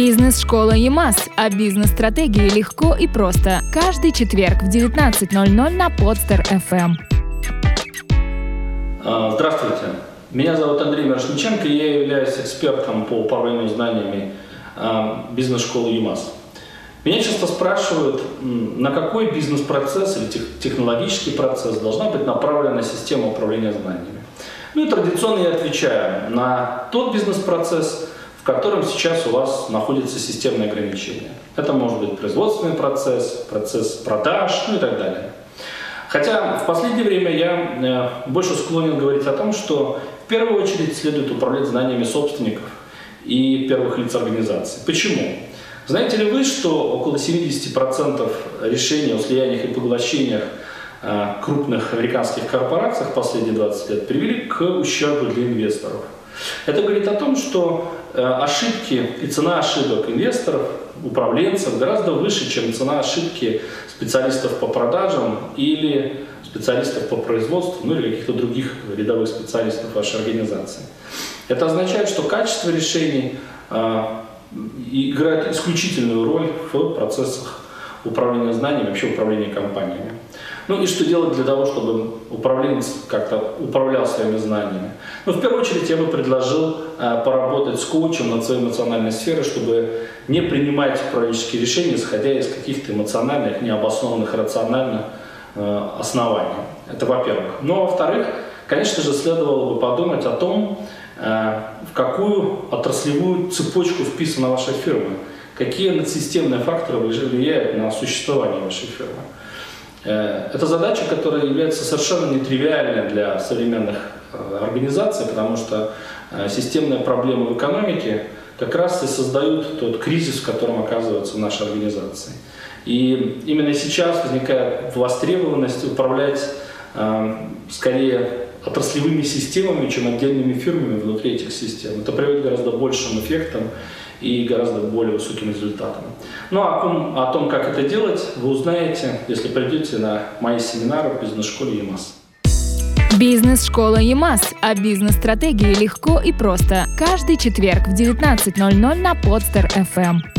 Бизнес-школа ЕМАС о бизнес-стратегии легко и просто. Каждый четверг в 19.00 на Подстер FM. А, Здравствуйте. Меня зовут Андрей Мирошниченко, и я являюсь экспертом по управлению знаниями а, бизнес-школы ЮМАС. Меня часто спрашивают, на какой бизнес-процесс или тех- технологический процесс должна быть направлена система управления знаниями. Ну и традиционно я отвечаю на тот бизнес-процесс, котором сейчас у вас находится системное ограничение. Это может быть производственный процесс, процесс продаж, ну и так далее. Хотя в последнее время я э, больше склонен говорить о том, что в первую очередь следует управлять знаниями собственников и первых лиц организации. Почему? Знаете ли вы, что около 70% решений о слияниях и поглощениях э, крупных американских корпораций в последние 20 лет привели к ущербу для инвесторов? Это говорит о том, что ошибки и цена ошибок инвесторов, управленцев гораздо выше, чем цена ошибки специалистов по продажам или специалистов по производству, ну или каких-то других рядовых специалистов вашей организации. Это означает, что качество решений э, играет исключительную роль в процессах управления знаниями, вообще управления компаниями. Ну и что делать для того, чтобы управленец как-то управлял своими знаниями? Ну, в первую очередь, я бы предложил э, поработать с коучем над своей эмоциональной сферой, чтобы не принимать управленческие решения, исходя из каких-то эмоциональных, необоснованных рационально э, оснований. Это во-первых. Ну, а во-вторых, конечно же, следовало бы подумать о том, э, в какую отраслевую цепочку вписана ваша фирма, какие надсистемные факторы влияют на существование вашей фирмы. Э, Это задача, которая является совершенно нетривиальной для современных э, организаций, потому что э, системные проблемы в экономике как раз и создают тот кризис, в котором оказываются наши организации. И именно сейчас возникает востребованность управлять скорее отраслевыми системами, чем отдельными фирмами внутри этих систем. Это приводит к гораздо большим эффектам и гораздо более высоким результатам. Ну а о том, о том, как это делать, вы узнаете, если придете на мои семинары в бизнес-школе ЕМАС. Бизнес-школа ЕМАС о бизнес-стратегии легко и просто. Каждый четверг в 19.00 на Подстер FM.